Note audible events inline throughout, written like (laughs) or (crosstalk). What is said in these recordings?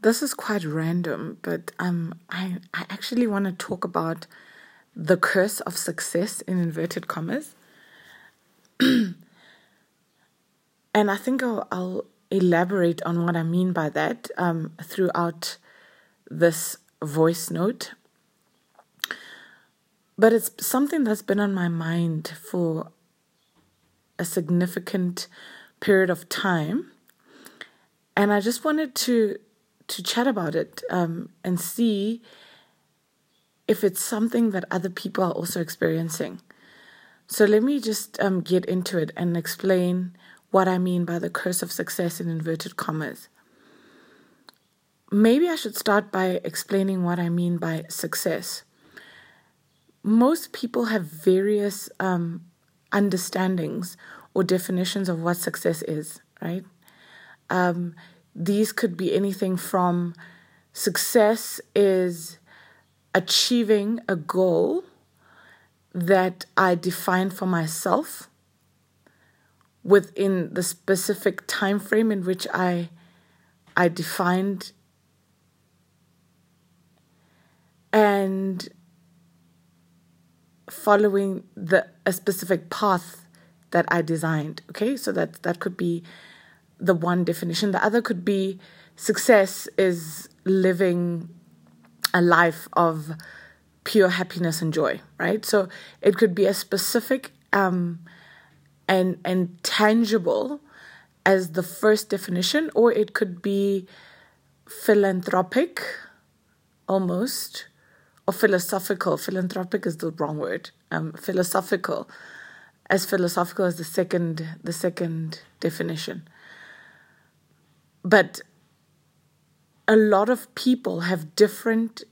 this is quite random, but um, I, I actually want to talk about the curse of success in inverted commas. (clears throat) and I think I'll, I'll, elaborate on what I mean by that um, throughout this voice note. But it's something that's been on my mind for a significant period of time. And I just wanted to to chat about it um, and see if it's something that other people are also experiencing. So let me just um, get into it and explain what I mean by the curse of success in inverted commas. Maybe I should start by explaining what I mean by success. Most people have various um, understandings or definitions of what success is, right? Um, these could be anything from success is achieving a goal that I define for myself within the specific time frame in which I I defined and following the a specific path that I designed. Okay, so that that could be the one definition. The other could be success is living a life of pure happiness and joy, right? So it could be as specific um, and and tangible as the first definition, or it could be philanthropic, almost, or philosophical. Philanthropic is the wrong word. Um, philosophical, as philosophical as the second the second definition. But a lot of people have different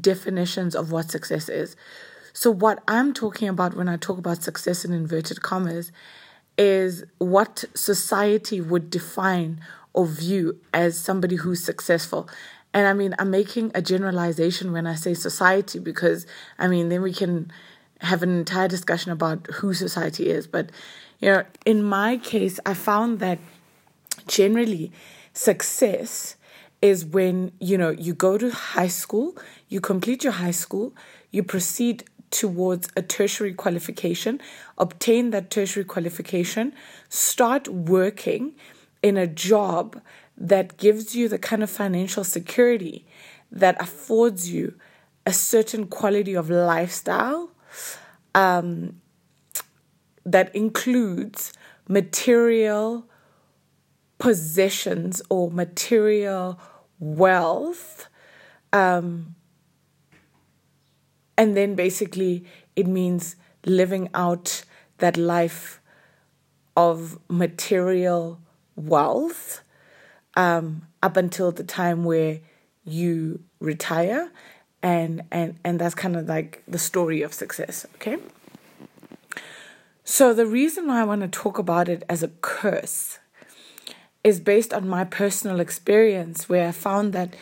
definitions of what success is. So, what I'm talking about when I talk about success in inverted commas is what society would define or view as somebody who's successful. And I mean, I'm making a generalization when I say society because I mean, then we can have an entire discussion about who society is. But, you know, in my case, I found that generally success is when you know you go to high school you complete your high school you proceed towards a tertiary qualification obtain that tertiary qualification start working in a job that gives you the kind of financial security that affords you a certain quality of lifestyle um, that includes material possessions or material wealth. Um, and then basically, it means living out that life of material wealth um, up until the time where you retire and and and that's kind of like the story of success okay so the reason why i want to talk about it as a curse is based on my personal experience where I found that,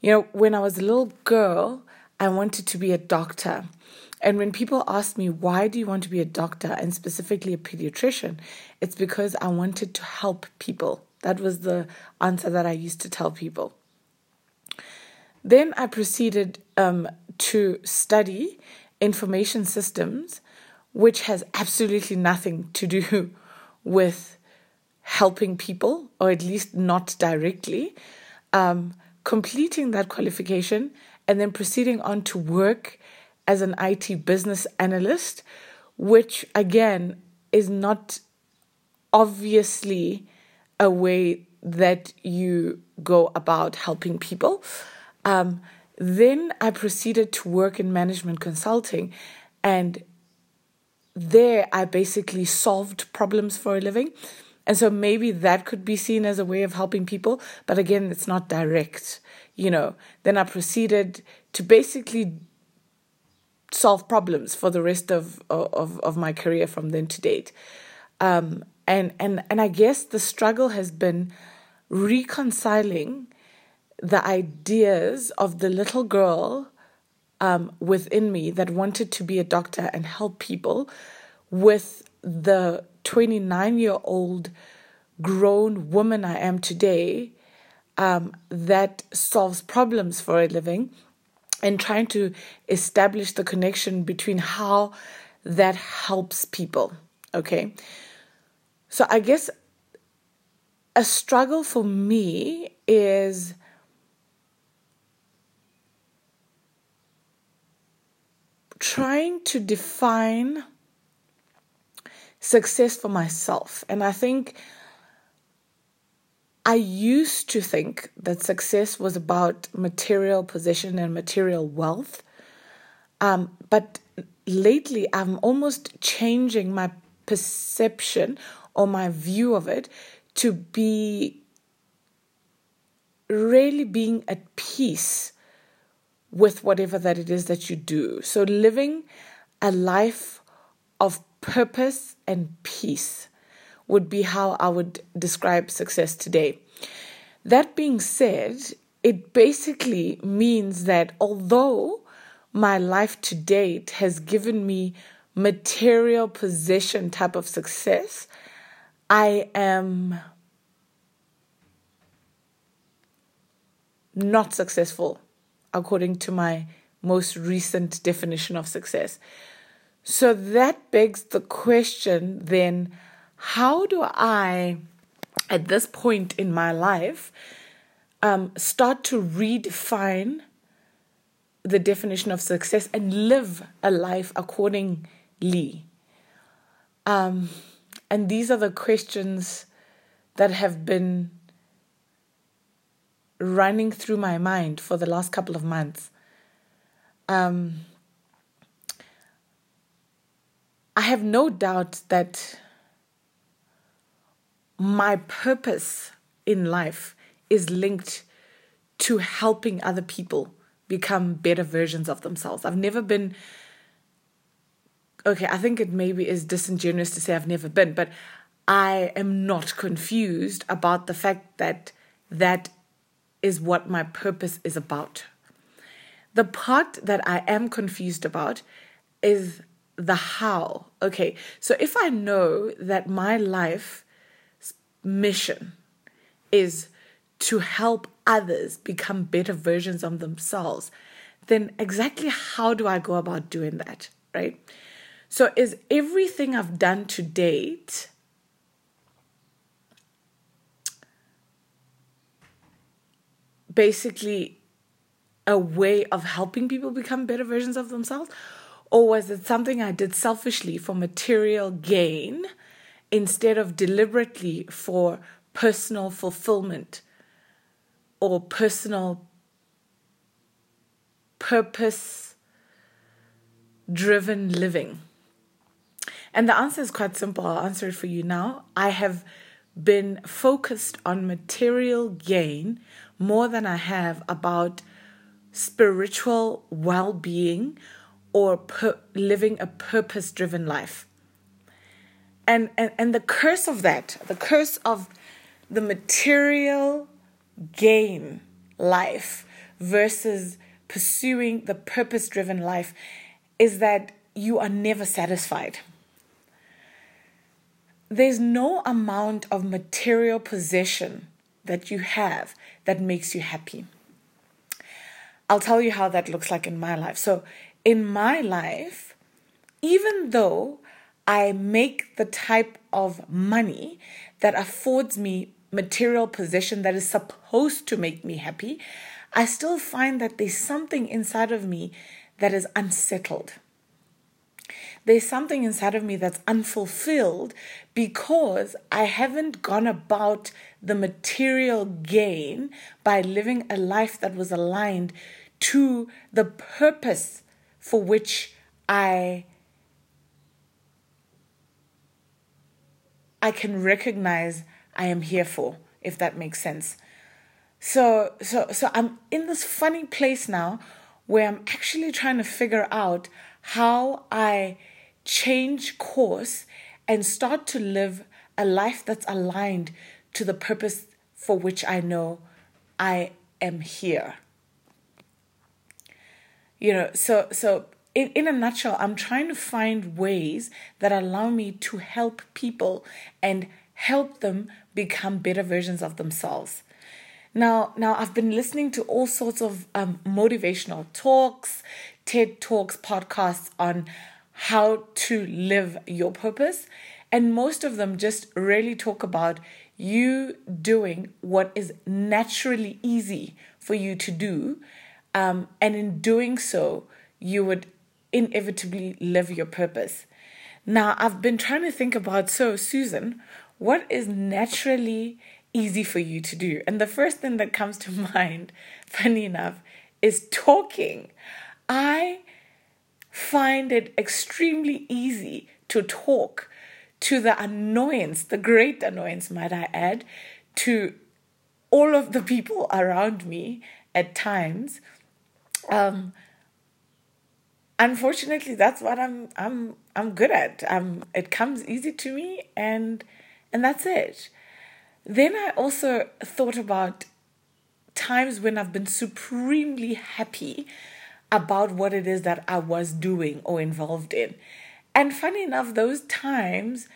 you know, when I was a little girl, I wanted to be a doctor. And when people ask me, why do you want to be a doctor and specifically a pediatrician? It's because I wanted to help people. That was the answer that I used to tell people. Then I proceeded um, to study information systems, which has absolutely nothing to do (laughs) with helping people, or at least not directly, um, completing that qualification, and then proceeding on to work as an IT business analyst, which again is not obviously a way that you go about helping people. Um, then I proceeded to work in management consulting, and there I basically solved problems for a living. And so maybe that could be seen as a way of helping people, but again, it's not direct, you know. Then I proceeded to basically solve problems for the rest of of, of my career from then to date. Um, and and and I guess the struggle has been reconciling the ideas of the little girl um, within me that wanted to be a doctor and help people with the 29 year old grown woman I am today, um, that solves problems for a living and trying to establish the connection between how that helps people. Okay. So I guess a struggle for me is trying to define success for myself. And I think I used to think that success was about material position and material wealth. Um, but lately, I'm almost changing my perception or my view of it to be really being at peace with whatever that it is that you do. So, living a life of purpose and peace would be how I would describe success today. That being said, it basically means that although my life to date has given me material possession type of success, I am not successful according to my most recent definition of success. So that begs the question then how do I, at this point in my life, um, start to redefine the definition of success and live a life accordingly? Um, and these are the questions that have been running through my mind for the last couple of months. Um, I have no doubt that my purpose in life is linked to helping other people become better versions of themselves. I've never been okay, I think it maybe is disingenuous to say I've never been, but I am not confused about the fact that that is what my purpose is about. The part that I am confused about is the how. Okay, so if I know that my life mission is to help others become better versions of themselves, then exactly how do I go about doing that, right? So, is everything I've done to date basically a way of helping people become better versions of themselves? Or was it something I did selfishly for material gain instead of deliberately for personal fulfillment or personal purpose driven living? And the answer is quite simple. I'll answer it for you now. I have been focused on material gain more than I have about spiritual well being or per- living a purpose driven life. And, and, and the curse of that, the curse of the material gain life versus pursuing the purpose driven life is that you are never satisfied. There's no amount of material possession that you have that makes you happy. I'll tell you how that looks like in my life. So, in my life, even though I make the type of money that affords me material possession that is supposed to make me happy, I still find that there's something inside of me that is unsettled. There's something inside of me that's unfulfilled because I haven't gone about the material gain by living a life that was aligned to the purpose for which I I can recognize I am here for, if that makes sense. So so so I'm in this funny place now where I'm actually trying to figure out how I change course and start to live a life that's aligned to the purpose for which I know I am here. You know, so so in, in a nutshell, I'm trying to find ways that allow me to help people and help them become better versions of themselves. Now, now I've been listening to all sorts of um, motivational talks, TED Talks, podcasts on how to live your purpose. And most of them just really talk about you doing what is naturally easy for you to do. Um, and in doing so, you would inevitably live your purpose. Now, I've been trying to think about so, Susan, what is naturally easy for you to do? And the first thing that comes to (laughs) mind, funny enough, is talking. I find it extremely easy to talk to the annoyance, the great annoyance, might I add, to all of the people around me at times. Um, unfortunately, that's what I'm I'm I'm good at. Um, it comes easy to me, and and that's it. Then I also thought about times when I've been supremely happy about what it is that I was doing or involved in. And funny enough, those times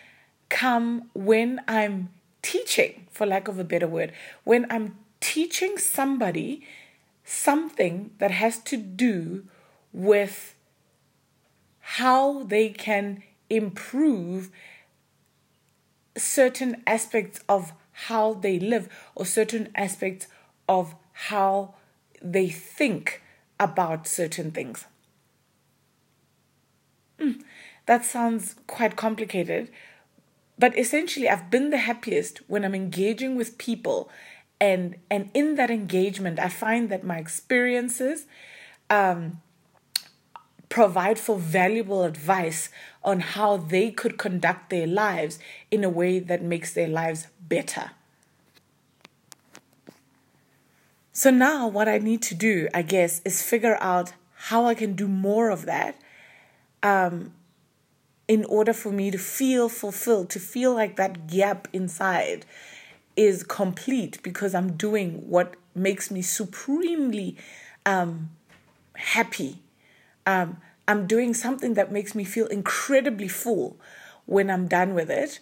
come when I'm teaching, for lack of a better word, when I'm teaching somebody something that has to do with how they can improve certain aspects of how they live or certain aspects of how they think about certain things. Mm, that sounds quite complicated, but essentially, I've been the happiest when I'm engaging with people. And, and in that engagement, I find that my experiences um, provide for valuable advice on how they could conduct their lives in a way that makes their lives better. So now, what I need to do, I guess, is figure out how I can do more of that um, in order for me to feel fulfilled, to feel like that gap inside is complete because I'm doing what makes me supremely um, happy. Um, I'm doing something that makes me feel incredibly full when I'm done with it.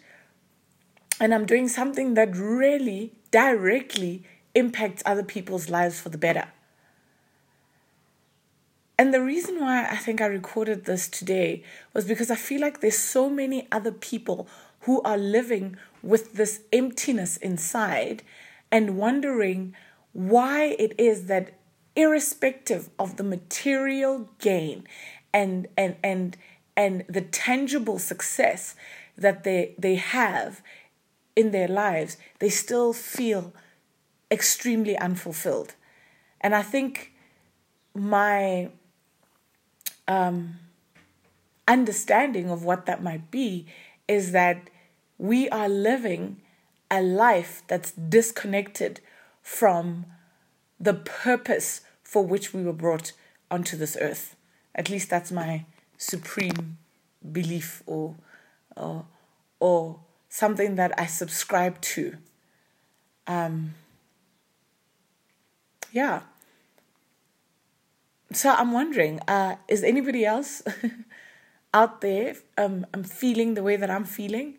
And I'm doing something that really directly impacts other people's lives for the better. And the reason why I think I recorded this today was because I feel like there's so many other people who are living with this emptiness inside and wondering why it is that irrespective of the material gain and and and and the tangible success that they they have in their lives they still feel extremely unfulfilled. And i think my um, understanding of what that might be is that we are living a life that's disconnected from the purpose for which we were brought onto this earth. At least that's my supreme belief or or, or something that I subscribe to. Um, yeah so I'm wondering, uh, is anybody else (laughs) out there um, um, feeling the way that I'm feeling?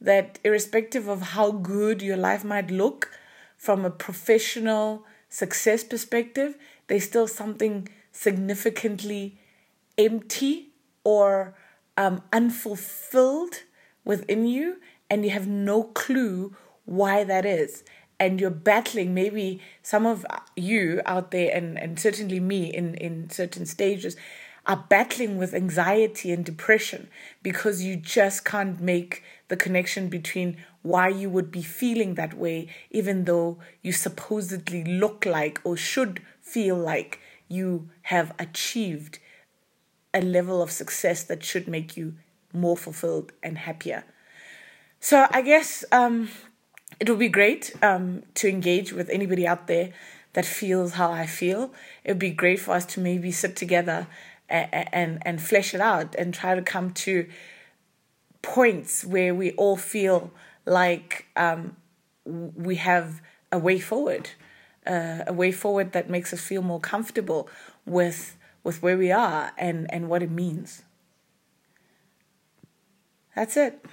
That irrespective of how good your life might look from a professional success perspective, there's still something significantly empty or um, unfulfilled within you, and you have no clue why that is and you're battling maybe some of you out there and, and certainly me in, in certain stages are battling with anxiety and depression because you just can't make the connection between why you would be feeling that way, even though you supposedly look like or should feel like you have achieved a level of success that should make you more fulfilled and happier. So I guess um, it would be great um, to engage with anybody out there that feels how I feel. It would be great for us to maybe sit together and, and flesh it out and try to come to points where we all feel like um, we have a way forward, uh, a way forward that makes us feel more comfortable with with where we are and, and what it means. That's it.